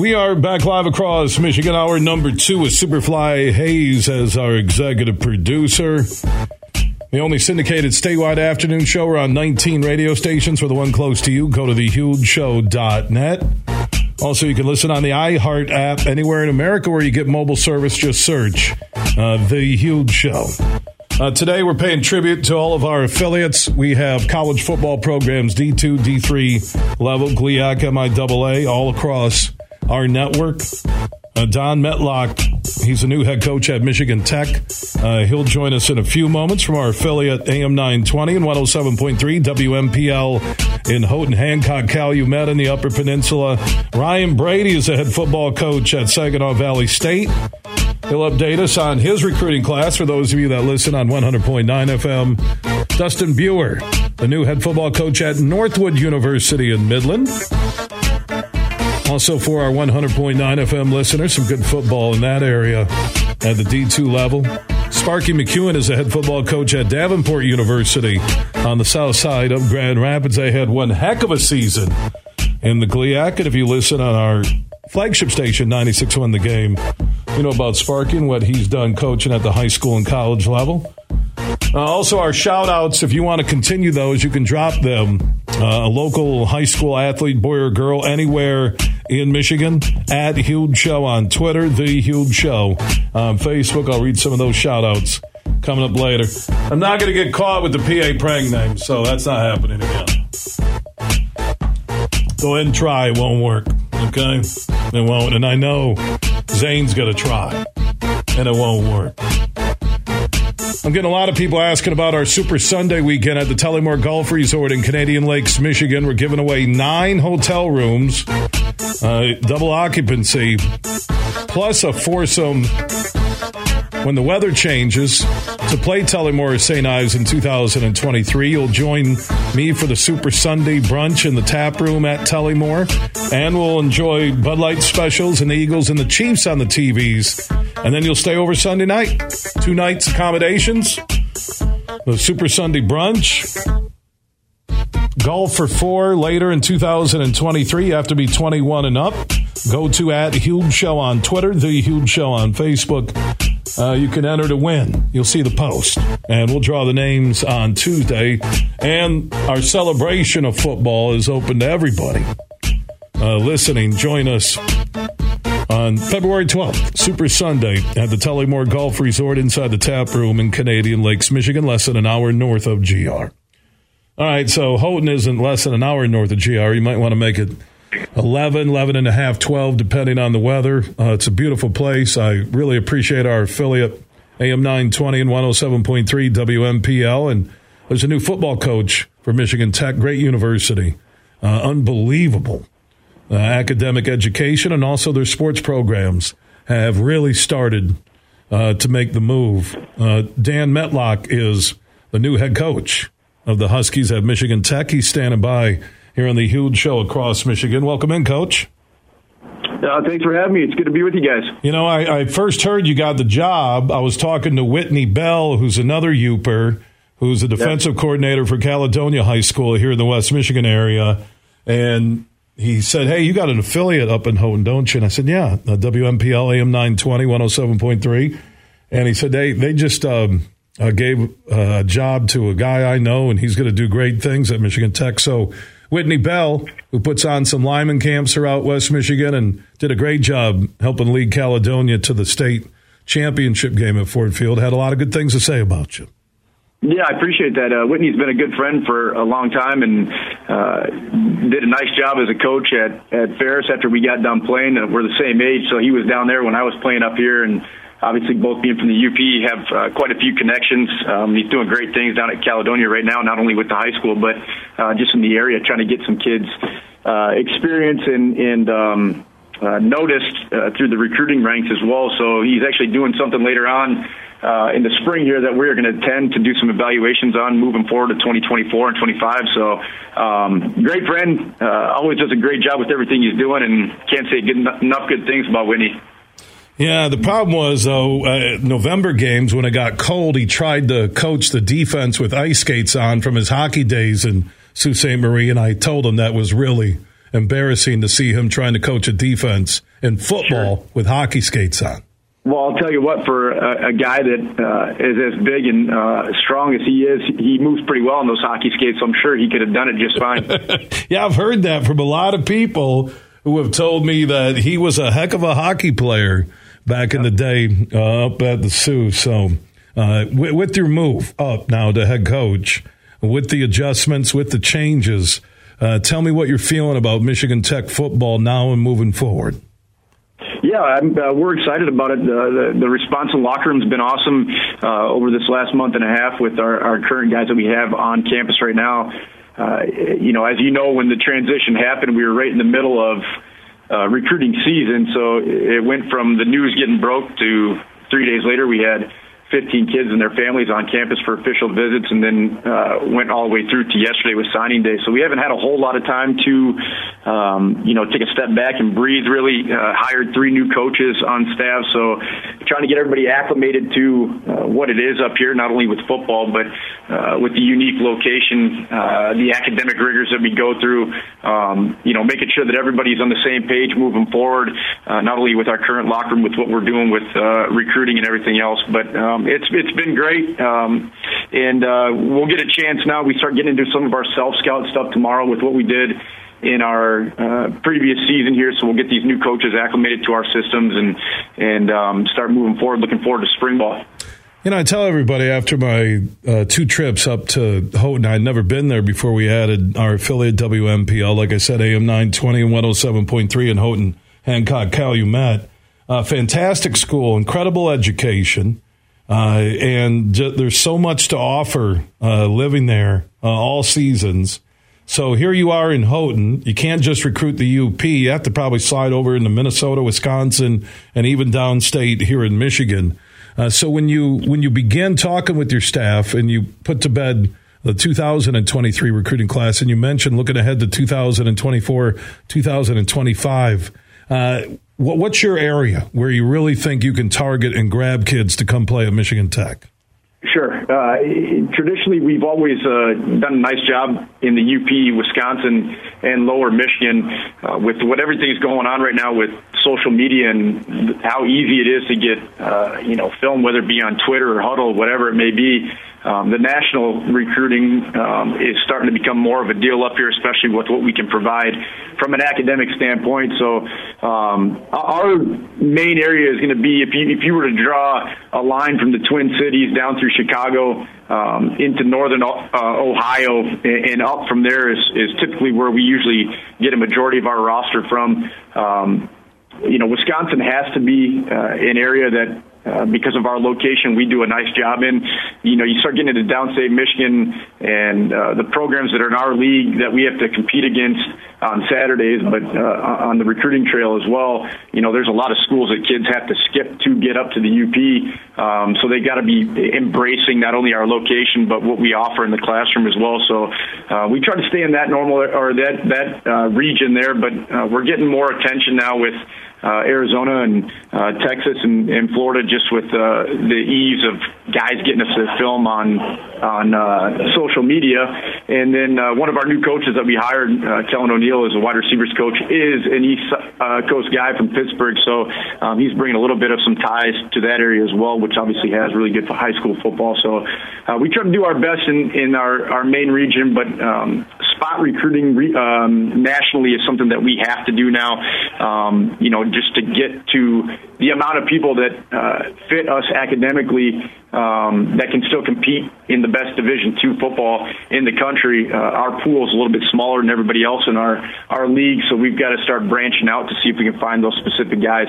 We are back live across Michigan. Hour number two with Superfly Hayes as our executive producer. The only syndicated statewide afternoon show. We're on 19 radio stations. For the one close to you, go to thehugeshow.net. Also, you can listen on the iHeart app anywhere in America where you get mobile service. Just search uh, The Huge Show. Uh, today, we're paying tribute to all of our affiliates. We have college football programs D2, D3 level, GLIAC, MIAA, all across our network. Uh, Dan Mettlach, he's a new head coach at Michigan Tech. Uh, he'll join us in a few moments from our affiliate AM 920 and 107.3 WMPL in Houghton, Hancock, Calumet in the Upper Peninsula. Ryan Brady is a head football coach at Saginaw Valley State. He'll update us on his recruiting class for those of you that listen on 100.9 FM. Dustin Beurer, the new head football coach at Northwood University in Midland. Also, for our 100.9 FM listeners, some good football in that area at the D2 level. Sparky McEwen is a head football coach at Davenport University on the south side of Grand Rapids. They had one heck of a season in the GLIAC. And if you listen on our flagship station, 96.1 The Game, you know about Sparky and what he's done coaching at the high school and college level. Uh, also, our shout outs, if you want to continue those, you can drop them. Uh, a local high school athlete, boy or girl, anywhere in Michigan, at Huge Show on Twitter, The Huge Show on Facebook. I'll read some of those shout outs coming up later. I'm not going to get caught with the PA prank name, so that's not happening again. Go ahead and try. It won't work. Okay? It won't. And I know Zane's going to try, and it won't work. I'm getting a lot of people asking about our Super Sunday weekend at the Tullymore Golf Resort in Canadian Lakes, Michigan. We're giving away nine hotel rooms, uh, double occupancy, plus a foursome when the weather changes to play Tullymore St. Ives in 2023. You'll join me for the Super Sunday brunch in the tap room at Tullymore, and we'll enjoy Bud Light specials and the Eagles and the Chiefs on the TVs. And then you'll stay over Sunday night. Two nights accommodations, the Super Sunday brunch. Golf for four later in 2023. You have to be 21 and up. Go to at Huge Show on Twitter, The Huge Show on Facebook. Uh, you can enter to win. You'll see the post. And we'll draw the names on Tuesday. And our celebration of football is open to everybody uh, listening. Join us on February 12th, Super Sunday, at the Tullymore Golf Resort inside the tap room in Canadian Lakes, Michigan, less than an hour north of GR. All right, so Houghton isn't less than an hour north of GR. You might want to make it 11, 11 and a half, 12, depending on the weather. Uh, it's a beautiful place. I really appreciate our affiliate, AM 920 and 107.3 WMPL. And there's a new football coach for Michigan Tech, great university. Uh, unbelievable uh, academic education and also their sports programs have really started uh, to make the move. Uh, Dan Mettlach is the new head coach of the Huskies at Michigan Tech. He's standing by here on the huge show across Michigan. Welcome in, Coach. Uh, thanks for having me. It's good to be with you guys. You know, I, I first heard you got the job. I was talking to Whitney Bell, who's another Yooper, who's the defensive yep. coordinator for Caledonia High School here in the West Michigan area. And he said, Hey, you got an affiliate up in Houghton, don't you? And I said, Yeah, WMPL AM 920, 107.3. And he said, They, they just um, uh, gave uh, a job to a guy I know, and he's going to do great things at Michigan Tech. So, Whitney Bell, who puts on some lineman camps throughout West Michigan and did a great job helping lead Caledonia to the state championship game at Ford Field, had a lot of good things to say about you. Yeah, I appreciate that. Uh, Whitney's been a good friend for a long time and uh, did a nice job as a coach at, at Ferris after we got done playing. Uh, we're the same age, so he was down there when I was playing up here. And obviously, both being from the UP, have uh, quite a few connections. Um, he's doing great things down at Caledonia right now, not only with the high school, but uh, just in the area, trying to get some kids uh, experience and, and um, uh, noticed uh, through the recruiting ranks as well. So he's actually doing something later on uh, in the spring here that we're going to tend to do some evaluations on moving forward to 2024 and 25. So, um, great friend, uh, always does a great job with everything he's doing, and can't say good, enough good things about Whitney. Yeah, the problem was though, uh, November games when it got cold, he tried to coach the defense with ice skates on from his hockey days in Sault Ste. Marie, and I told him that was really embarrassing to see him trying to coach a defense in football sure. with hockey skates on. Well, I'll tell you what, for a, a guy that uh, is as big and uh, strong as he is, he moves pretty well on those hockey skates. So I'm sure he could have done it just fine. yeah, I've heard that from a lot of people who have told me that he was a heck of a hockey player back in the day uh, up at the Soo. So, uh, with, with your move up now to head coach, with the adjustments, with the changes, uh, tell me what you're feeling about Michigan Tech football now and moving forward. Yeah, uh, we're excited about it. Uh, the, the response in locker room has been awesome uh, over this last month and a half with our, our current guys that we have on campus right now. Uh, you know, as you know, when the transition happened, we were right in the middle of uh, recruiting season, so it went from the news getting broke to three days later we had 15 kids and their families on campus for official visits, and then uh, went all the way through to yesterday with signing day. So we haven't had a whole lot of time to, um, you know, take a step back and breathe. Really uh, hired three new coaches on staff, so trying to get everybody acclimated to uh, what it is up here, not only with football but uh, with the unique location, uh, the academic rigors that we go through. Um, you know, making sure that everybody's on the same page moving forward, uh, not only with our current locker room, with what we're doing with recruiting and everything else, but um, um, it's it's been great, um, and uh, we'll get a chance now. We start getting into some of our self scout stuff tomorrow with what we did in our uh, previous season here. So we'll get these new coaches acclimated to our systems and and um, start moving forward. Looking forward to spring ball. You know, I tell everybody after my uh, two trips up to Houghton, I'd never been there before we added our affiliate WMPL. Like I said, AM 920 and 107.3 in Houghton, Hancock, Calumet. Uh, fantastic school, incredible education. Uh, and j- there's so much to offer uh, living there uh, all seasons. So here you are in Houghton. You can't just recruit the UP. You have to probably slide over into Minnesota, Wisconsin, and even downstate here in Michigan. Uh, so when you when you begin talking with your staff and you put to bed the 2023 recruiting class, and you mentioned looking ahead to 2024, 2025. Uh, what, what's your area where you really think you can target and grab kids to come play at Michigan Tech? Sure. Uh, traditionally, we've always uh, done a nice job in the UP, Wisconsin, and Lower Michigan uh, with what everything's going on right now with social media and how easy it is to get, uh, you know, film, whether it be on Twitter or Hudl, whatever it may be um, the national recruiting um, is starting to become more of a deal up here, especially with what we can provide from an academic standpoint. So um, our main area is going to be if you if you were to draw a line from the Twin Cities down through Chicago um, into northern uh, Ohio and, up from there is, is typically where we usually get a majority of our roster from. Um, you know, Wisconsin has to be uh, an area that uh, because of our location, we do a nice job in. You know, you start getting into downstate Michigan and uh, the programs that are in our league that we have to compete against on Saturdays, but uh, on the recruiting trail as well. You know, there's a lot of schools that kids have to skip to get up to the UP, um, so they got to be embracing not only our location but what we offer in the classroom as well. So uh, we try to stay in that normal or that that uh, region there, but uh, we're getting more attention now with uh, Arizona and uh, Texas and, and Florida, just with uh, the ease of guys getting us to film on on uh, social media. And then uh, one of our new coaches that we hired, uh, Kellen O'Neill, is a wide receivers coach, is an East uh, Coast guy from Pittsburgh. So um, he's bringing a little bit of some ties to that area as well, which obviously has really good for high school football. So uh, we try to do our best in, in our, our main region, but um, spot recruiting um, nationally is something that we have to do now. Um, you know, just to get to the amount of people that uh, fit us academically um, that can still compete in the best Division two football in the country. Uh, our pool is a little bit smaller than everybody else in our our league, so we've got to start branching out to see if we can find those specific guys.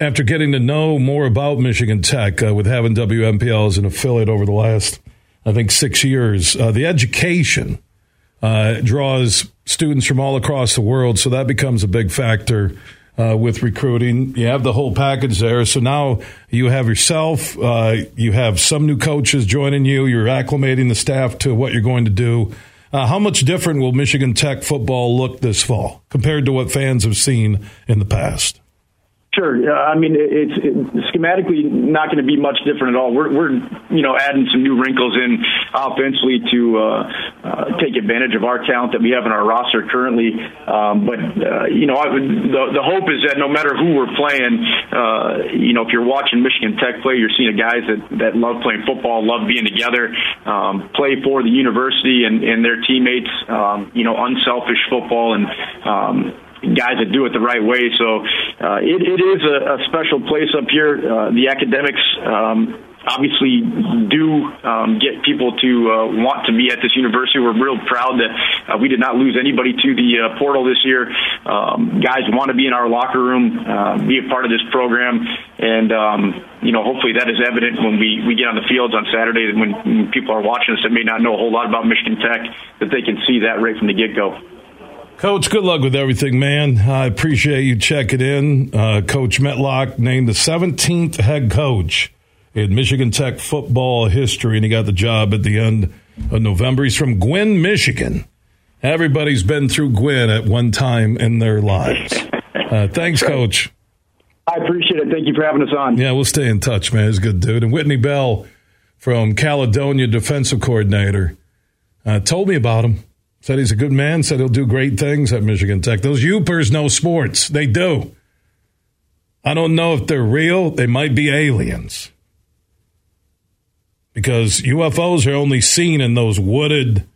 After getting to know more about Michigan Tech uh, with having WMPL as an affiliate over the last, I think, six years, uh, the education uh, draws students from all across the world, so that becomes a big factor uh, with recruiting. You have the whole package there. So now you have yourself, uh, you have some new coaches joining you, you're acclimating the staff to what you're going to do. Uh, how much different will Michigan Tech football look this fall compared to what fans have seen in the past? Sure. I mean, it's it, schematically not going to be much different at all. We're, we're, you know, adding some new wrinkles in offensively to uh, uh, take advantage of our talent that we have in our roster currently. Um, but uh, you know, I would, the the hope is that no matter who we're playing, uh, you know, if you're watching Michigan Tech play, you're seeing guys that that love playing football, love being together, um, play for the university and and their teammates. Um, you know, unselfish football and. Um, guys that do it the right way. So uh, it, it is a, a special place up here. Uh, the academics. Um, obviously do um, get people to uh, want to be at this university. We're real proud that uh, we did not lose anybody to the uh, portal this year. Um, guys want to be in our locker room, uh, be a part of this program, and um, you know hopefully that is evident when we, we get on the fields on Saturday. When, when people are watching us that may not know a whole lot about Michigan Tech, that they can see that right from the get go. Coach, good luck with everything, man. I appreciate you checking in. Uh, coach Mettlach named the 17th head coach in Michigan Tech football history, and he got the job at the end of November. He's from Gwinn, Michigan. Everybody's been through Gwinn at one time in their lives. Uh, thanks, Coach. I appreciate it. Thank you for having us on. Yeah, we'll stay in touch, man. He's a good dude. And Whitney Bell from Caledonia, defensive coordinator, uh, told me about him. Said he's a good man, said he'll do great things at Michigan Tech. Those Yoopers know sports. They do. I don't know if they're real. They might be aliens. Because UFOs are only seen in those wooded,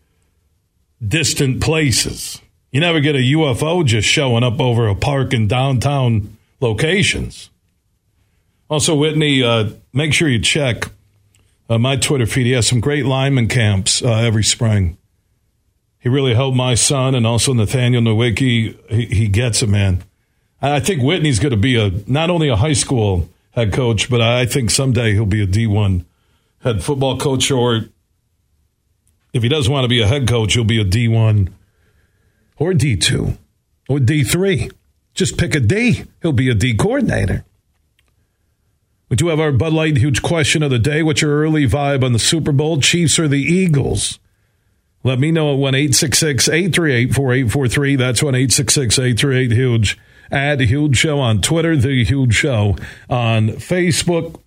distant places. You never get a UFO just showing up over a park in downtown locations. Also, Whitney, uh, make sure you check uh, my Twitter feed. He has some great lineman camps uh, every spring. He really helped my son and also Nathaniel Nowicki. He, he gets it, man. I think Whitney's going to be a not only a high school head coach, but I think someday he'll be a D1 head football coach, or if he doesn't want to be a head coach, he'll be a D1 or D2 or D3. Just pick a D. He'll be a D coordinator. We do have our Bud Light huge question of the day. What's your early vibe on the Super Bowl? Chiefs or the Eagles? Let me know at 1 888 4843. That's 1 888 Huge. Add Huge Show on Twitter, The Huge Show on Facebook.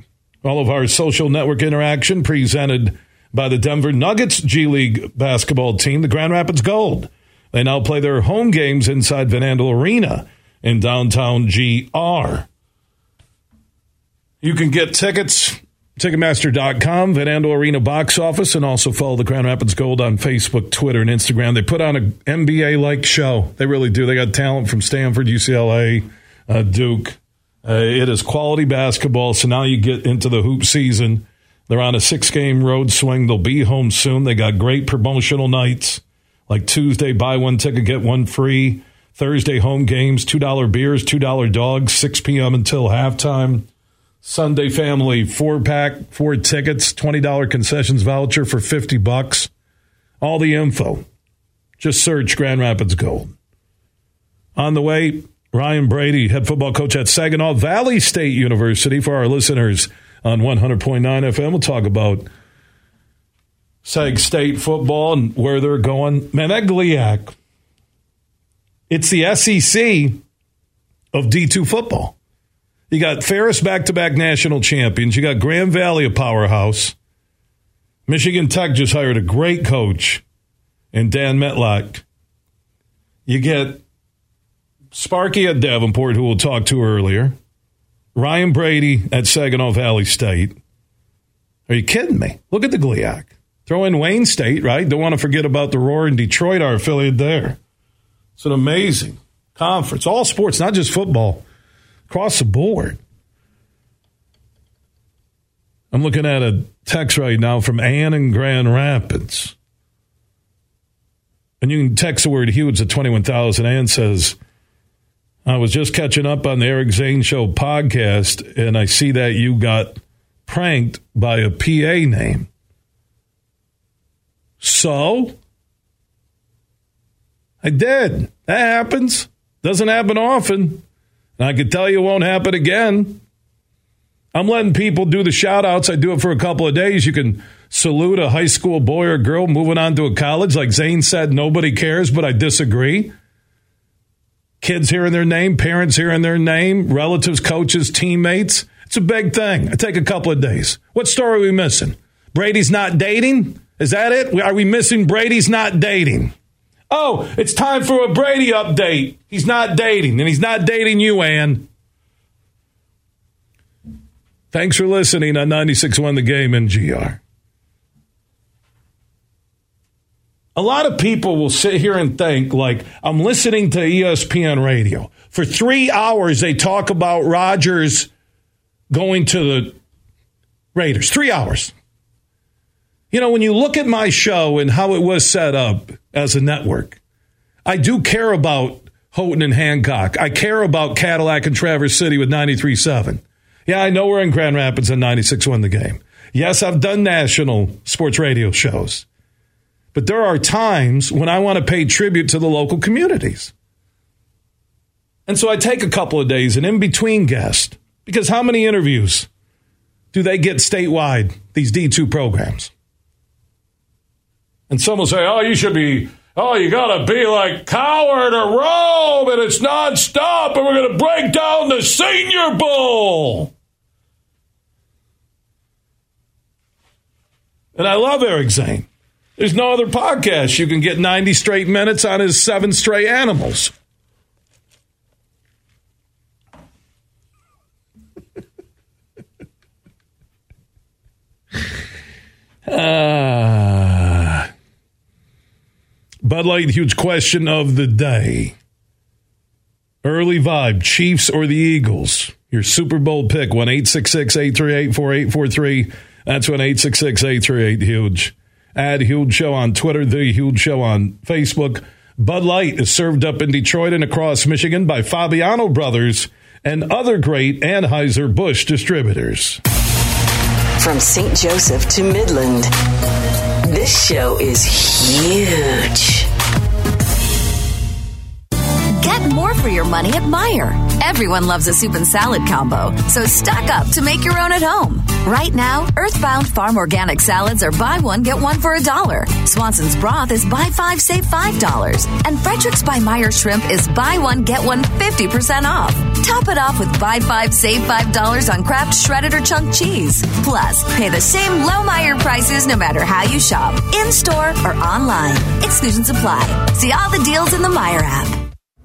All of our social network interaction presented by the Denver Nuggets G League basketball team, the Grand Rapids Gold. They now play their home games inside Van Andel Arena in downtown GR. You can get tickets Ticketmaster.com, Van Andel Arena box office, and also follow the Grand Rapids Gold on Facebook, Twitter, and Instagram. They put on an NBA like show. They really do. They got talent from Stanford, UCLA, uh, Duke. Uh, it is quality basketball. So now you get into the hoop season. They're on a six game road swing. They'll be home soon. They got great promotional nights like Tuesday, buy one ticket, get one free. Thursday, home games, $2 beers, $2 dogs, 6 p.m. until halftime. Sunday family four pack, four tickets, $20 concessions voucher for 50 bucks. All the info. Just search Grand Rapids Gold. On the way, Ryan Brady, head football coach at Saginaw Valley State University for our listeners on 100.9 FM. We'll talk about Sag State football and where they're going. Man, that GLIAC, it's the SEC of D2 football. You got Ferris back to back national champions. You got Grand Valley, a powerhouse. Michigan Tech just hired a great coach and Dan Mettlach. You get Sparky at Davenport, who we'll talk to earlier. Ryan Brady at Saginaw Valley State. Are you kidding me? Look at the GLIAC. Throw in Wayne State, right? Don't want to forget about the Roar in Detroit, our affiliate there. It's an amazing conference. All sports, not just football, across the board. I'm looking at a text right now from Ann in Grand Rapids. And you can text the word huge at 21,000. Ann says, I was just catching up on the Eric Zane Show podcast, and I see that you got pranked by a PA name. So? I did. That happens. Doesn't happen often. And I can tell you it won't happen again. I'm letting people do the shout outs. I do it for a couple of days. You can salute a high school boy or girl moving on to a college. Like Zane said, nobody cares, but I disagree. Kids hearing their name, parents hearing their name, relatives, coaches, teammates. It's a big thing. I take a couple of days. What story are we missing? Brady's not dating? Is that it? Are we missing Brady's not dating? Oh, it's time for a Brady update. He's not dating, and he's not dating you, Ann. Thanks for listening on 96.1 The Game and GR. A lot of people will sit here and think, like, I'm listening to ESPN radio. For three hours, they talk about Rodgers going to the Raiders. Three hours. You know, when you look at my show and how it was set up as a network, I do care about Houghton and Hancock. I care about Cadillac and Traverse City with 93.7. Yeah, I know we're in Grand Rapids and 96.1 the game. Yes, I've done national sports radio shows. But there are times when I want to pay tribute to the local communities. And so I take a couple of days and in between guest, because how many interviews do they get statewide, these D2 programs? And some will say, oh, you should be, oh, you got to be like Cowherd or Rome, and it's nonstop, and we're going to break down the Senior Bowl. And I love Eric Zane. There's no other podcast you can get 90 straight minutes on his seven stray animals. uh, Bud Light, huge question of the day. Early vibe, Chiefs or the Eagles? Your Super Bowl pick, 1 838 4843. That's 1 838 huge. Add Huge Show on Twitter, The Huge Show on Facebook. Bud Light is served up in Detroit and across Michigan by Fabiano Brothers and other great Anheuser-Busch distributors. From St. Joseph to Midland, this show is huge. Get more for your money at Meijer. Everyone loves a soup and salad combo, so stock up to make your own at home. Right now, Earthbound Farm Organic Salads are buy one, get one for a dollar. Swanson's Broth is buy five, save five dollars. And Frederick's by Meijer Shrimp is buy one, get one 50% off. Top it off with buy five, save five dollars on Kraft shredded or chunk cheese. Plus, pay the same low Meijer prices no matter how you shop, in store or online. Exclusions apply. See all the deals in the Meijer app.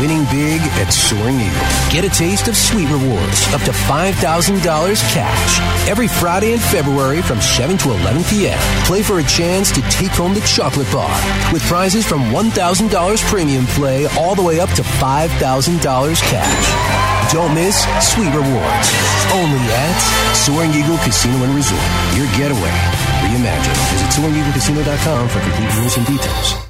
winning big at Soaring Eagle. Get a taste of sweet rewards up to $5,000 cash every Friday in February from 7 to 11 p.m. Play for a chance to take home the chocolate bar with prizes from $1,000 premium play all the way up to $5,000 cash. Don't miss Sweet Rewards. Only at Soaring Eagle Casino and Resort. Your getaway. Reimagine. Visit SoaringEagleCasino.com for complete rules and details.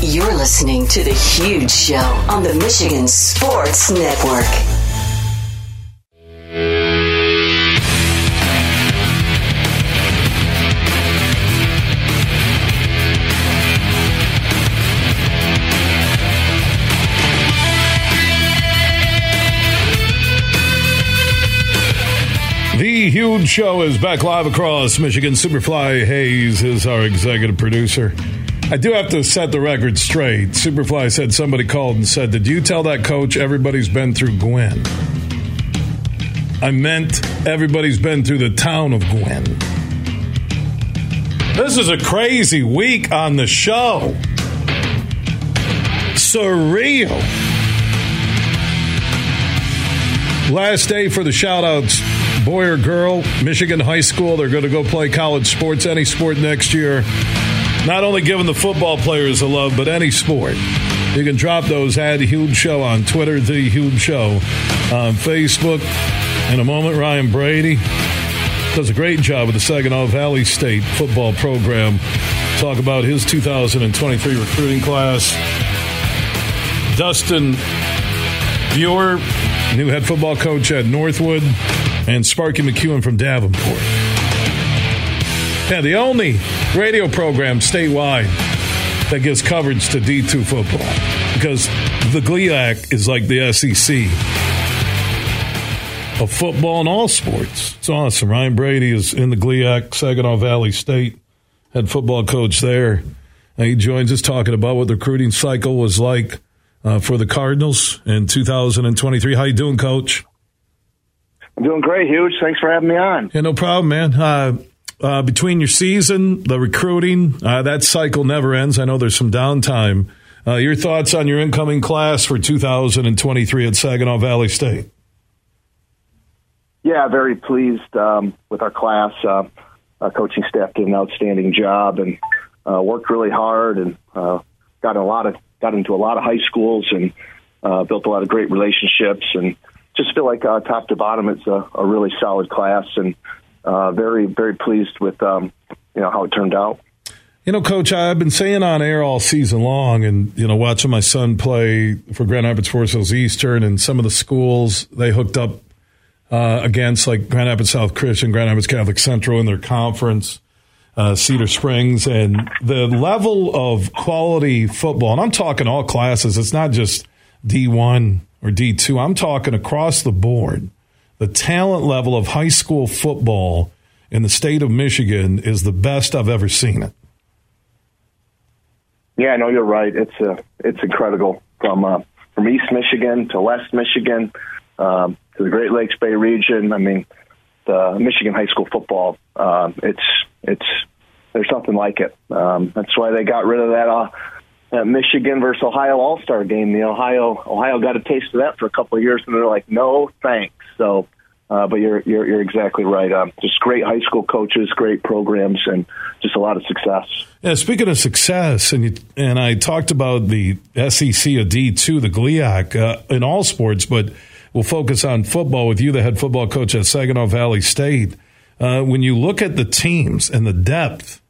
You're listening to The Huge Show on the Michigan Sports Network. The Huge Show is back live across Michigan. Superfly Hayes is our executive producer. I do have to set the record straight. Superfly said somebody called and said, Did you tell that coach everybody's been through Gwinn? I meant everybody's been through the town of Gwinn. This is a crazy week on the show. Surreal. Last day for the shout outs. Boy or girl, Michigan High School, they're going to go play college sports, any sport next year. Not only giving the football players a love, but any sport. You can drop those at Huge Show on Twitter, The Huge Show on Facebook. In a moment, Ryan Brady does a great job with the Saginaw Valley State football program. Talk about his 2023 recruiting class. Dustin Beurer, new head football coach at Northwood, and Sparky McEwen from Davenport. Yeah, the only radio program statewide that gives coverage to D2 football because the GLIAC is like the SEC of football and all sports. It's awesome. Ryan Brady is in the GLIAC, Saginaw Valley State, head football coach there. And he joins us talking about what the recruiting cycle was like uh, for the Cardinals in 2023. How you doing, Coach? I'm doing great, Huge. Thanks for having me on. Yeah, no problem, man. Uh, uh, between your season, the recruiting, uh, that cycle never ends. I know there's some downtime. Uh, your thoughts on your incoming class for 2023 at Saginaw Valley State? Yeah, very pleased um, with our class. Uh, our coaching staff did an outstanding job and uh, worked really hard and uh, got a lot of got into a lot of high schools and built a lot of great relationships and just feel like top to bottom it's a, a really solid class and uh, very very pleased with um, you know how it turned out. You know, Coach, I've been saying on air all season long, and you know, watching my son play for Grand Rapids Forest Hills Eastern and some of the schools they hooked up uh, against, like Grand Rapids South Christian, Grand Rapids Catholic Central in their conference, uh, Cedar Springs, and the level of quality football. And I'm talking all classes. It's not just D1 or D2. I'm talking across the board. The talent level of high school football in the state of Michigan is the best I've ever seen it. Yeah, no, you're right. It's uh, it's incredible from uh, from East Michigan to West Michigan um, to the Great Lakes Bay region. I mean, the Michigan high school football. Uh, it's it's there's something like it. Um, that's why they got rid of that. Uh, that Michigan versus Ohio All Star game. The Ohio Ohio got a taste of that for a couple of years, and they're like, no thanks. So, uh, but you're you're, you're exactly right. Um, just great high school coaches, great programs, and just a lot of success. Yeah, speaking of success, and you, and I talked about the SEC of D two, the GLIAC uh, in all sports, but we'll focus on football with you, the head football coach at Saginaw Valley State. Uh, when you look at the teams and the depth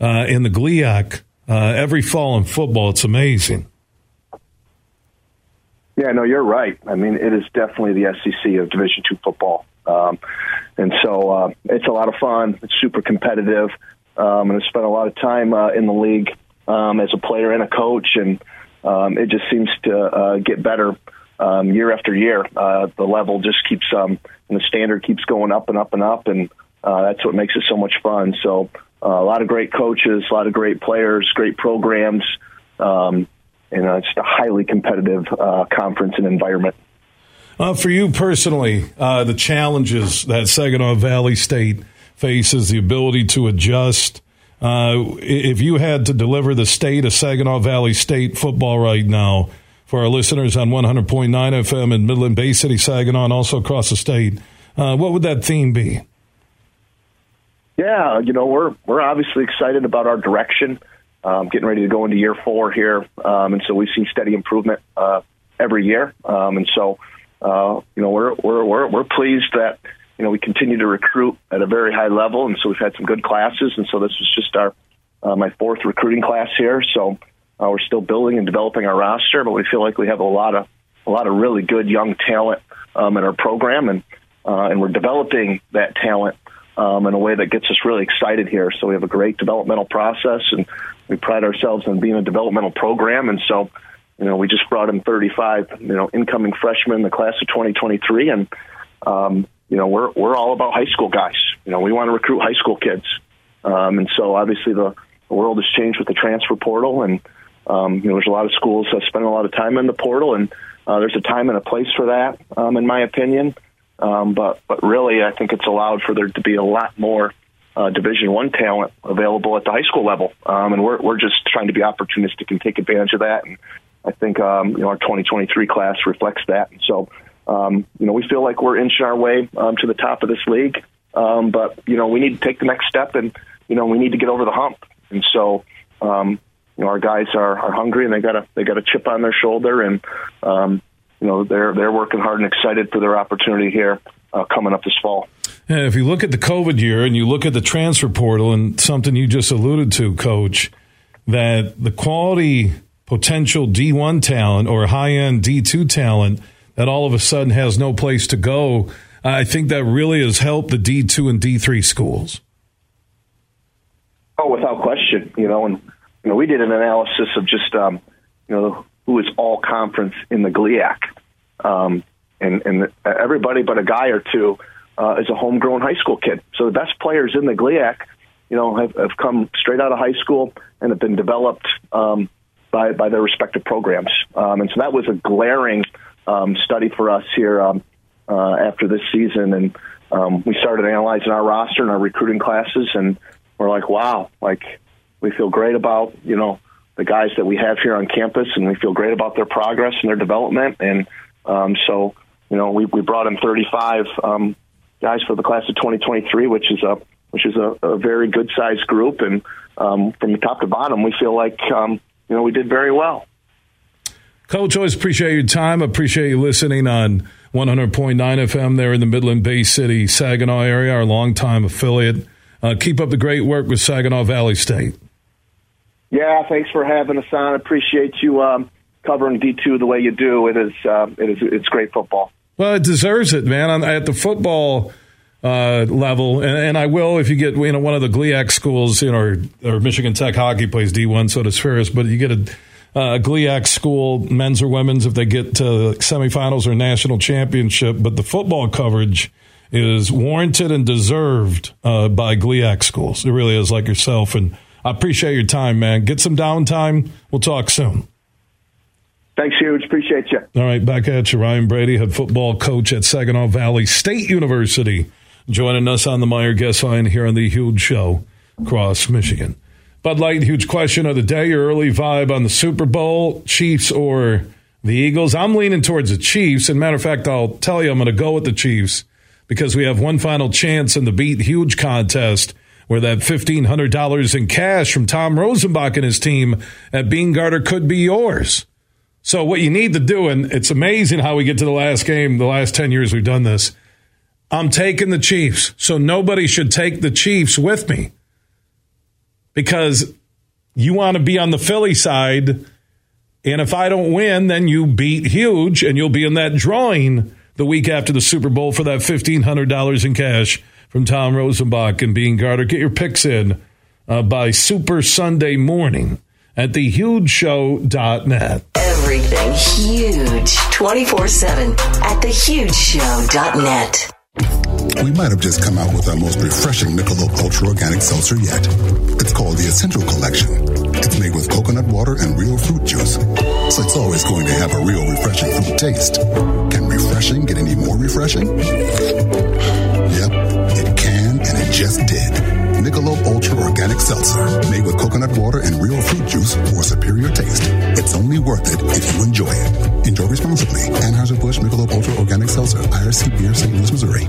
uh, in the GLIAC uh, every fall in football, it's amazing. Yeah, no, you're right. I mean, it is definitely the SEC of Division two football, um, and so uh, it's a lot of fun. It's super competitive, um, and I spent a lot of time uh, in the league um, as a player and a coach, and um, it just seems to uh, get better um, year after year. Uh, the level just keeps um, and the standard keeps going up and up and up, and uh, that's what makes it so much fun. So uh, a lot of great coaches, a lot of great players, great programs, um, and uh, it's a highly competitive uh, conference and environment. Uh, for you personally, uh, the challenges that Saginaw Valley State faces, the ability to adjust. Uh, if you had to deliver the state of Saginaw Valley State football right now for our listeners on 100.9 FM in Midland Bay City, Saginaw, and also across the state, what would that theme be? Yeah, you know we're we're obviously excited about our direction, um, getting ready to go into year four here, um, and so we've seen steady improvement uh, every year, um, and so uh, you know, we're, we're, we're, we're pleased that, you know, we continue to recruit at a very high level. And so we've had some good classes. And so this is just our, uh, my fourth recruiting class here. So uh, we're still building and developing our roster, but we feel like we have a lot of, a lot of really good young talent um, in our program. And, uh, and we're developing that talent um, in a way that gets us really excited here. So we have a great developmental process and we pride ourselves on being a developmental program. And so, you know, we just brought in 35, you know, incoming freshmen the class of 2023, and um, you know, we're we're all about high school guys. You know, we want to recruit high school kids, um, and so obviously the, the world has changed with the transfer portal, and um, you know, there's a lot of schools that spend a lot of time in the portal, and uh, there's a time and a place for that, um, in my opinion. Um, but but really, I think it's allowed for there to be a lot more uh, Division One talent available at the high school level, um, and we're we're just trying to be opportunistic and take advantage of that. And I think um, you know our 2023 class reflects that. And so um, you know we feel like we're inching our way um, to the top of this league, um, but you know we need to take the next step, and you know we need to get over the hump. And so um, you know our guys are, are hungry, and they got a they got a chip on their shoulder, and um, you know they're they're working hard and excited for their opportunity here uh, coming up this fall. And if you look at the COVID year and you look at the transfer portal and something you just alluded to, Coach, that the quality potential D1 talent or high end D2 talent that all of a sudden has no place to go. I think that really has helped the D2 and D3 schools. Oh, without question. You know, and you know, we did an analysis of just um, you know who is all conference in the GLIAC, um, and and everybody but a guy or two uh, is a homegrown high school kid. So the best players in the GLIAC, you know, have, have come straight out of high school and have been developed um, by, by their respective programs. Um, and so that was a glaring um, study for us here um, uh, after this season. And um, we started analyzing our roster and our recruiting classes, and we're like, wow, like we feel great about you know the guys that we have here on campus, and we feel great about their progress and their development. And um, so, you know, we, we brought in 35 um, guys for the class of 2023, which is a which is a, a very good sized group, and um, from the top to bottom, we feel like um, you know, we did very well. Coach, always appreciate your time. Appreciate you listening on 100.9 FM there in the Midland Bay City, Saginaw area, our longtime affiliate. Uh, keep up the great work with Saginaw Valley State. Yeah, thanks for having us on. Appreciate you um, covering D two the way you do. It is, uh, it is, it's great football. Well, it deserves it, man. At the football uh, level, and, and, I will if you get you know one of the GLIAC schools, you know, or, or Michigan Tech hockey plays D one, so does Ferris. But you get a uh, GLIAC school, men's or women's, if they get to semifinals or national championship. But the football coverage is warranted and deserved uh, by GLIAC schools. It really is, like yourself. And I appreciate your time, man. Get some downtime. We'll talk soon. Thanks, huge. Appreciate you. All right, back at you, Ryan Brady, head football coach at Saginaw Valley State University joining us on the Meijer guest line here on the Huge Show across Michigan. Bud Light, huge question of the day, your early vibe on the Super Bowl, Chiefs or the Eagles? I'm leaning towards the Chiefs. And matter of fact, I'll tell you, I'm going to go with the Chiefs because we have one final chance in the Beat Huge contest where that $1,500 in cash from Tom Rosenbach and his team at Beene Garter could be yours. So what you need to do, and it's amazing how we get to the last game, the last 10 years we've done this, I'm taking the Chiefs. So nobody should take the Chiefs with me because you want to be on the Philly side. And if I don't win, then you beat huge and you'll be in that drawing the week after the Super Bowl for that $1,500 in cash from Tom Rosenbach and Beene Garter. Get your picks in uh, by Super Sunday morning at thehugeshow.net. everything huge 24 7 at thehugeshow.net. We might have just come out with our most refreshing Michelob Ultra Organic Seltzer yet. It's called the Essential Collection. It's made with coconut water and real fruit juice, so it's always going to have a real refreshing fruit taste. Can refreshing get any more refreshing? Yep, it can, and it just did. Michelob Ultra Organic Seltzer, made with coconut water and real fruit juice for superior taste. It's only worth it if you enjoy it. Enjoy responsibly. Anheuser-Busch Michelob Ultra Organic Seltzer, IRC Beer, St. Louis, Missouri.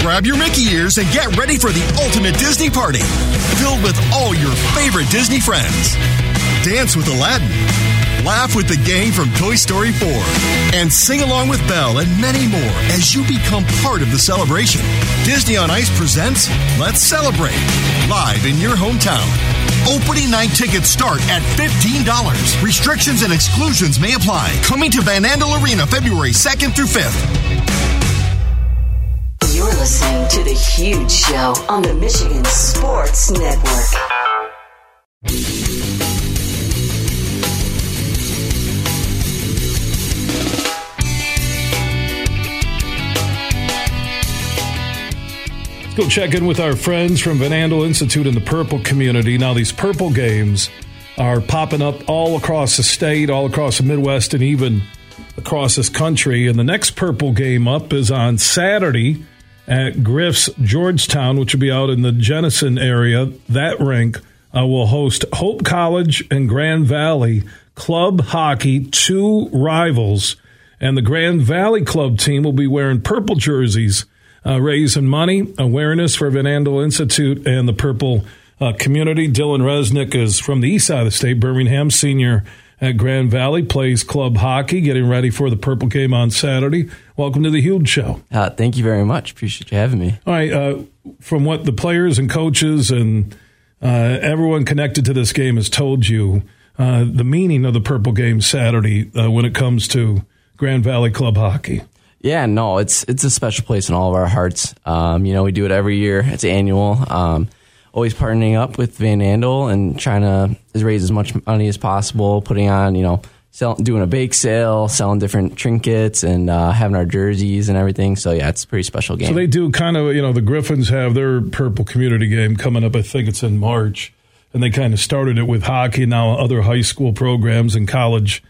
Grab your Mickey ears and get ready for the ultimate Disney party, filled with all your favorite Disney friends. Dance with Aladdin, laugh with the gang from Toy Story 4, and sing along with Belle and many more as you become part of the celebration. Disney on Ice presents Let's Celebrate, live in your hometown. Opening night tickets start at $15. Restrictions and exclusions may apply. Coming to Van Andel Arena February 2nd through 5th. Listening to The Huge Show on the Michigan Sports Network. Go check in with our friends from Van Andel Institute in the Purple community. Now, these Purple games are popping up all across the state, all across the Midwest, and even across this country. And the next Purple game up is on Saturday at Griff's Georgetown, which will be out in the Jenison area. That rink uh, will host Hope College and Grand Valley Club Hockey, two rivals. And the Grand Valley Club team will be wearing purple jerseys, uh, raising money, awareness for Van Andel Institute and the Purple uh, community. Dylan Resnick is from the east side of the state, Birmingham, senior at Grand Valley, plays club hockey, getting ready for the Purple game on Saturday. Welcome to the Huge Show. Uh, thank you very much. Appreciate you having me. All right. Uh, from what the players and coaches and uh, everyone connected to this game has told you, uh, the meaning of the Purple game Saturday uh, when it comes to Grand Valley Club hockey. Yeah, no, it's it's a special place in all of our hearts. Um, you know, we do it every year. It's annual. Um, always partnering up with Van Andel and trying to raise as much money as possible, putting on, you know, sell, doing a bake sale, selling different trinkets, and uh, having our jerseys and everything. So yeah, it's a pretty special game. So they do kind of, you know, the Griffins have their Purple Community game coming up. I think it's in March, and they kind of started it with hockey. Now other high school programs and college.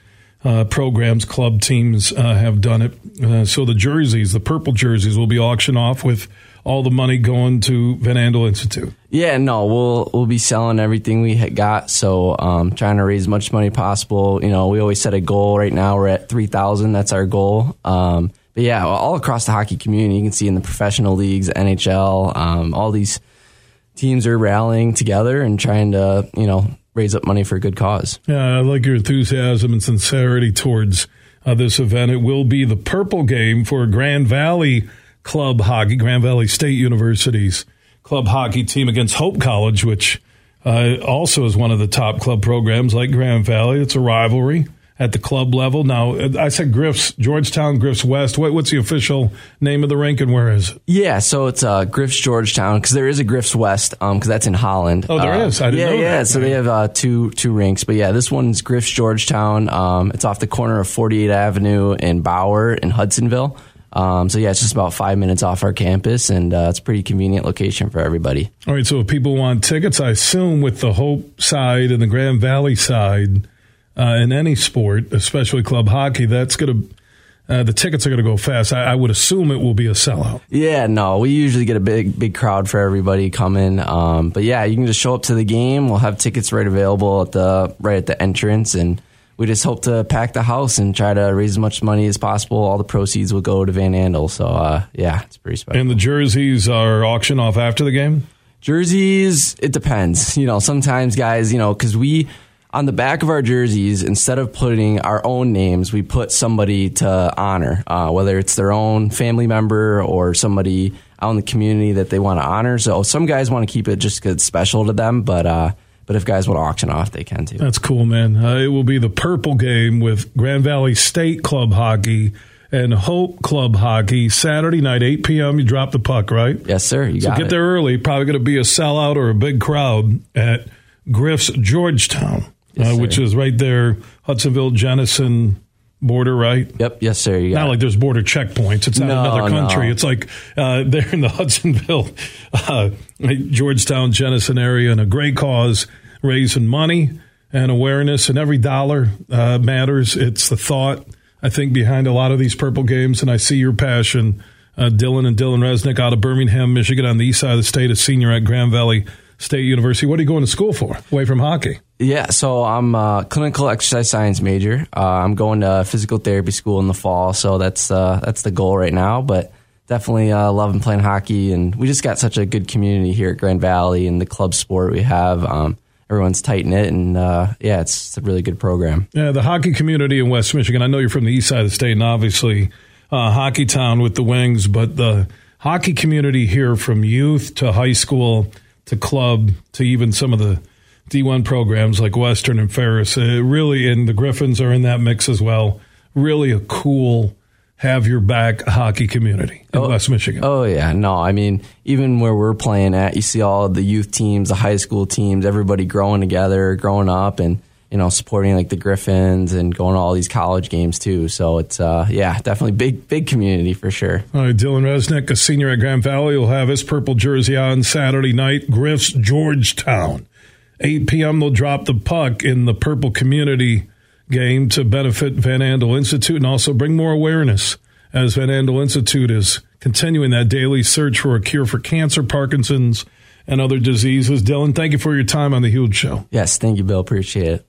Uh, programs, club teams uh, have done it. Uh, so the jerseys, the purple jerseys, will be auctioned off with all the money going to Van Andel Institute. Yeah, no, we'll we'll be selling everything we had got. So um, trying to raise as much money possible. You know, we always set a goal. Right now, we're at three thousand. That's our goal. Um, but yeah, all across the hockey community, you can see in the professional leagues, NHL, um, all these teams are rallying together and trying to, you know, raise up money for a good cause. Yeah, I like your enthusiasm and sincerity towards uh, this event. It will be the purple game for Grand Valley Club Hockey, Grand Valley State University's club hockey team against Hope College, which uh, also is one of the top club programs like Grand Valley. It's a rivalry at the club level. Now, I said Griff's, Georgetown, Griff's West. What, what's the official name of the rink and where is it? Yeah, so it's uh, Griff's Georgetown because there is a Griff's West because um, that's in Holland. Oh, there uh, is. I didn't yeah, know yeah. that. So they have uh, two two rinks, but yeah, this one's Griff's Georgetown. Um, it's off the corner of 48th Avenue and Bauer in Hudsonville. Um, so yeah, it's just about five minutes off our campus, and uh, it's a pretty convenient location for everybody. All right, so if people want tickets, I assume with the Hope side and the Grand Valley side, uh, in any sport, especially club hockey, that's going to uh, the tickets are going to go fast. I, I, would assume it will be a sellout. Yeah, no, we usually get a big, big crowd for everybody coming. Um, but yeah, you can just show up to the game. We'll have tickets right available at the right at the entrance, and we just hope to pack the house and try to raise as much money as possible. All the proceeds will go to Van Andel. So uh, yeah, it's pretty special. And the jerseys are auctioned off after the game. Jerseys, it depends. You know, sometimes guys, you know, because we on the back of our jerseys, instead of putting our own names, we put somebody to honor, uh, whether it's their own family member or somebody out in the community that they want to honor. So some guys want to keep it just because it's special to them, but uh, but if guys want to auction off, they can too. That's cool, man. Uh, it will be the purple game with Grand Valley State Club Hockey and Hope Club Hockey Saturday night, 8 p.m. You drop the puck, right? Yes, sir. You so get it. there early. Probably going to be a sellout or a big crowd at Griff's Georgetown yes, uh, which is right there, Hudsonville, Jenison border, right? Yep. Yes, sir. You not like there's border checkpoints. It's not no, another country. No. It's like uh, they're in the Hudsonville, uh, Georgetown, Jenison area, and a great cause raising money and awareness, and every dollar uh, matters. It's the thought I think behind a lot of these purple games, and I see your passion. Uh, Dylan and Dylan Resnick out of Birmingham, Michigan, on the east side of the state, a senior at Grand Valley State University. What are you going to school for away from hockey? Yeah, so I'm a clinical exercise science major. Uh, I'm going to physical therapy school in the fall, so that's uh, that's the goal right now. But definitely uh, loving playing hockey, and we just got such a good community here at Grand Valley and the club sport we have. Um, everyone's tight knit, and uh, yeah, it's, a really good program. Yeah, the hockey community in West Michigan. I know you're from the east side of the state, and obviously uh, hockey town with the Wings, but the hockey community here, from youth to high school to club to even some of the D1 programs like Western and Ferris. Really, and the Griffins are in that mix as well. Really a cool have your back hockey community in oh, West Michigan. Oh yeah, no, I mean even where we're playing at, you see all the youth teams, the high school teams, everybody growing together, growing up, and you know supporting like the Griffins and going to all these college games too. So it's uh, yeah, definitely big big community for sure. All right, Dylan Resnick, a senior at Grand Valley, will have his purple jersey on Saturday night. Griffs Georgetown. 8 p.m. they'll drop the puck in the Purple Community game to benefit Van Andel Institute and also bring more awareness as Van Andel Institute is continuing that daily search for a cure for cancer, Parkinson's, and other diseases. Dylan, thank you for your time on the Huge Show. Yes, thank you, Bill. Appreciate it.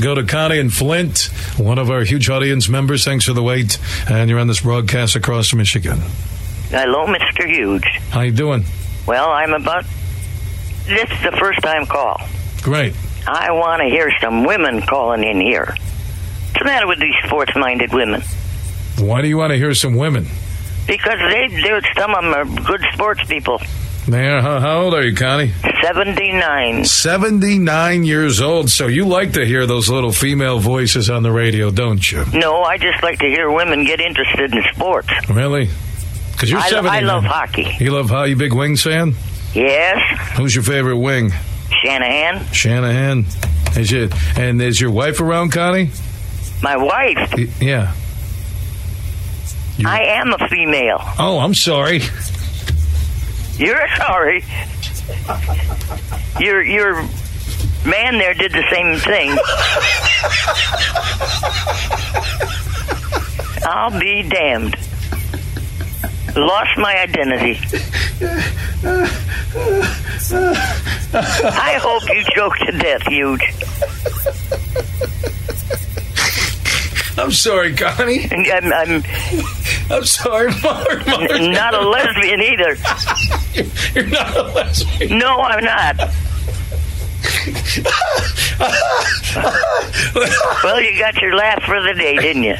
Go to Connie and Flint, one of our huge audience members. Thanks for the wait, and you're on this broadcast across Michigan. Hello, Mr. Huge. How you doing? Well, I'm about. This is the first time call. Great. I want to hear some women calling in here. What's the matter with these sports-minded women? Why do you want to hear some women? Because they, they some of them are good sports people. There, how, old are you, Connie? 79. 79 years old. So you like to hear those little female voices on the radio, don't you? No, I just like to hear women get interested in sports. Really? Because you're I, 79. I love hockey. You love how you big Wings fan? Yes. Who's your favorite wing? Shanahan. Shanahan. Is it? And is your wife around, Connie? My wife? Y- yeah. You're... I am a female. Oh, I'm sorry. You're sorry. Your your man there did the same thing. I'll be damned. Lost my identity. I hope you choke to death, huge. I'm sorry, Connie. I'm, I'm, I'm sorry, Mother. Mother. Not a lesbian either. You're not a lesbian. No, I'm not. well, you got your laugh for the day, didn't you?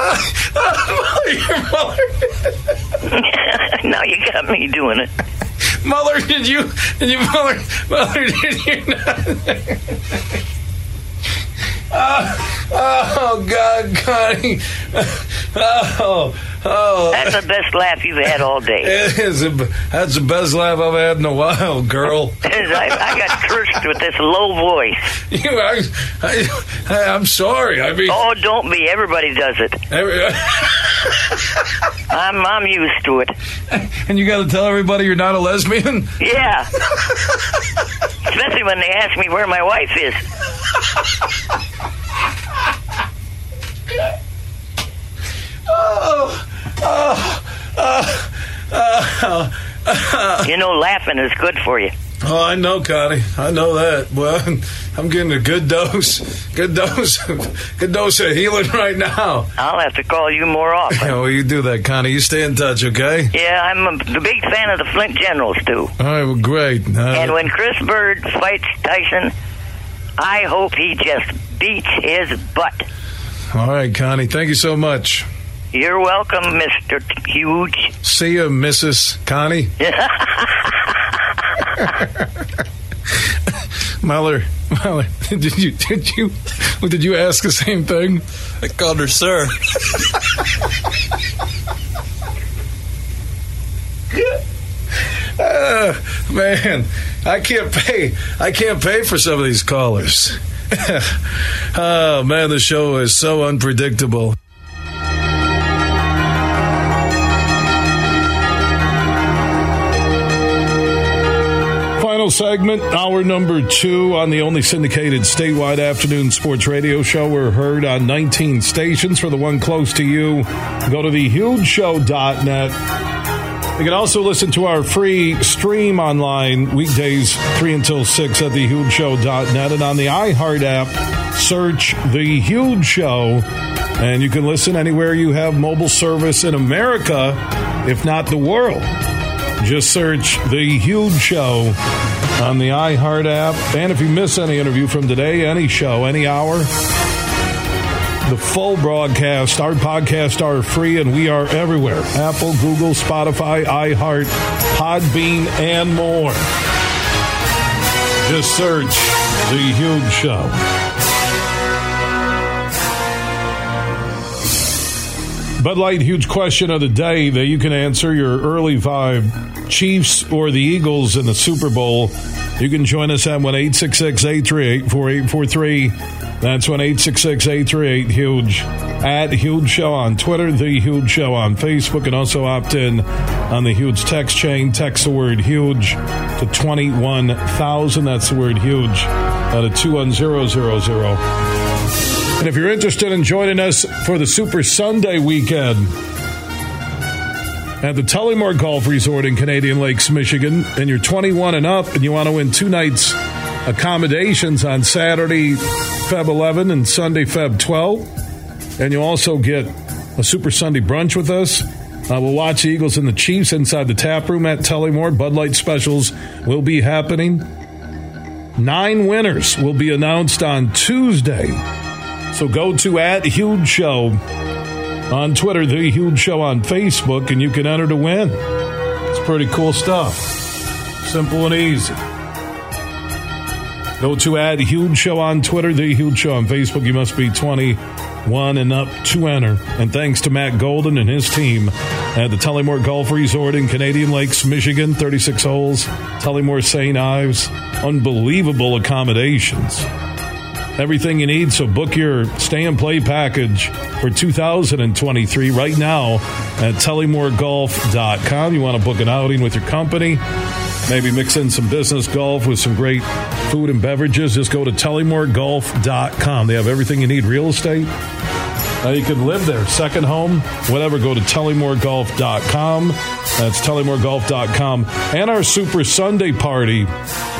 Oh, Mother. now you got me doing it. Muller, did you? Did you, Muller? Muller, did you not? Uh, Oh God, Connie. Oh, oh. That's the best laugh you've had all day. It is a, that's the best laugh I've had in a while, girl. I, I got cursed with this low voice. You, I, I, I'm sorry. I mean, Oh, don't be. Everybody does it. every, I'm I'm used to it. and you got to tell everybody you're not a lesbian. Yeah. Especially when they ask me where my wife is. Oh, oh, oh, oh, oh. You know, laughing is good for you. Oh, I know, Connie. I know that. Well, I'm getting a good dose, good dose, good dose of healing right now. I'll have to call you more often. Yeah, well, you do that, Connie. You stay in touch, okay? Yeah, I'm a a big fan of the Flint Generals too. All right, well, great. Uh, And when Chris Byrd fights Tyson, I hope he just beats his butt. all right, Connie. Thank you so much. You're welcome, Mr. Huge. See you, Mrs. Connie. Muller, Muller, did you did you did you ask the same thing? I called her sir. Uh, man, I can't pay. I can't pay for some of these callers. oh man, the show is so unpredictable. Final segment, hour number two on the only syndicated statewide afternoon sports radio show. We're heard on 19 stations. For the one close to you, go to thehugeshow.net. You can also listen to our free stream online weekdays 3 until 6 at thehugeshow.net and on the iHeart app, search The Huge Show. And you can listen anywhere you have mobile service in America, if not the world. Just search The Huge Show on the iHeart app. And if you miss any interview from today, any show, any hour, the full broadcast, our podcasts are free and we are everywhere Apple, Google, Spotify, iHeart, Podbean, and more. Just search The Huge Show. Bud Light, huge question of the day that you can answer your early vibe Chiefs or the Eagles in the Super Bowl. You can join us at 1 866 838 4843. That's 1 866 838 Huge. At Huge Show on Twitter, The Huge Show on Facebook, and also opt in on the Huge text chain. Text the word huge to 21,000. That's the word huge at a 21000. And if you're interested in joining us for the Super Sunday weekend at the Tullymore Golf Resort in Canadian Lakes, Michigan, and you're 21 and up and you want to win two nights accommodations on Saturday, Feb 11 and Sunday, Feb 12, and you also get a Super Sunday brunch with us. Uh, we'll watch the Eagles and the Chiefs inside the tap room at Tullymore. Bud Light specials will be happening. Nine winners will be announced on Tuesday. So go to at Huge Show on Twitter, The Huge Show on Facebook, and you can enter to win. It's pretty cool stuff. Simple and easy. Go to add Huge Show on Twitter, The Huge Show on Facebook. You must be 21 and up to enter. And thanks to Matt Golden and his team at the Tullymore Golf Resort in Canadian Lakes, Michigan. 36 holes, Tullymore St. Ives. Unbelievable accommodations everything you need. So book your stay and play package for 2023 right now at tullymoregolf.com. You want to book an outing with your company, maybe mix in some business golf with some great food and beverages. Just go to tullymoregolf.com. They have everything you need real estate. Uh, you can live there, second home, whatever. Go to tullymoregolf.com. That's tullymoregolf.com. And our Super Sunday party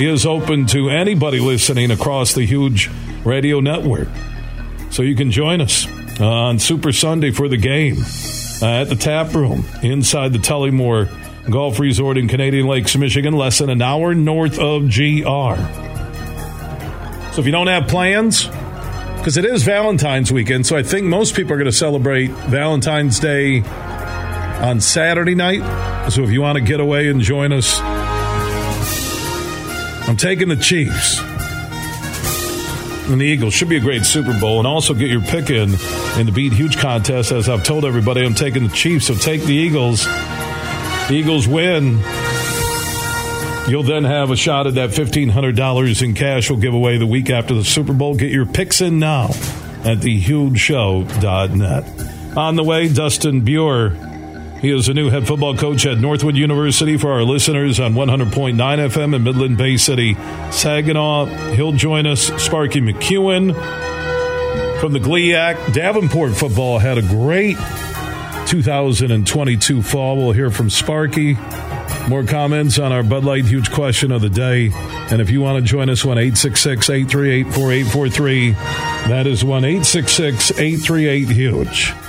is open to anybody listening across the huge radio network. So you can join us uh, on Super Sunday for the game uh, at the tap room inside the Tullymore Golf Resort in Canadian Lakes, Michigan, less than an hour north of GR. So if you don't have plans, because it is Valentine's weekend, so I think most people are going to celebrate Valentine's Day on Saturday night. So if you want to get away and join us, I'm taking the Chiefs. and the Eagles. Should be a great Super Bowl. And also get your pick in in the Beat Huge contest. As I've told everybody, I'm taking the Chiefs, so take the Eagles. The Eagles win. You'll then have a shot at that $1,500 in cash we'll give away the week after the Super Bowl. Get your picks in now at thehugeshow.net. On the way, Dustin Beurer. He is a new head football coach at Northwood University for our listeners on 100.9 FM in Midland Bay City, Saginaw. He'll join us. Sparky McEwen from the GLIAC. Davenport football had a great 2022 fall. We'll hear from Sparky. More comments on our Bud Light Huge question of the day. And if you want to join us, 1 866 838 4843. That is 1 866 838 Huge.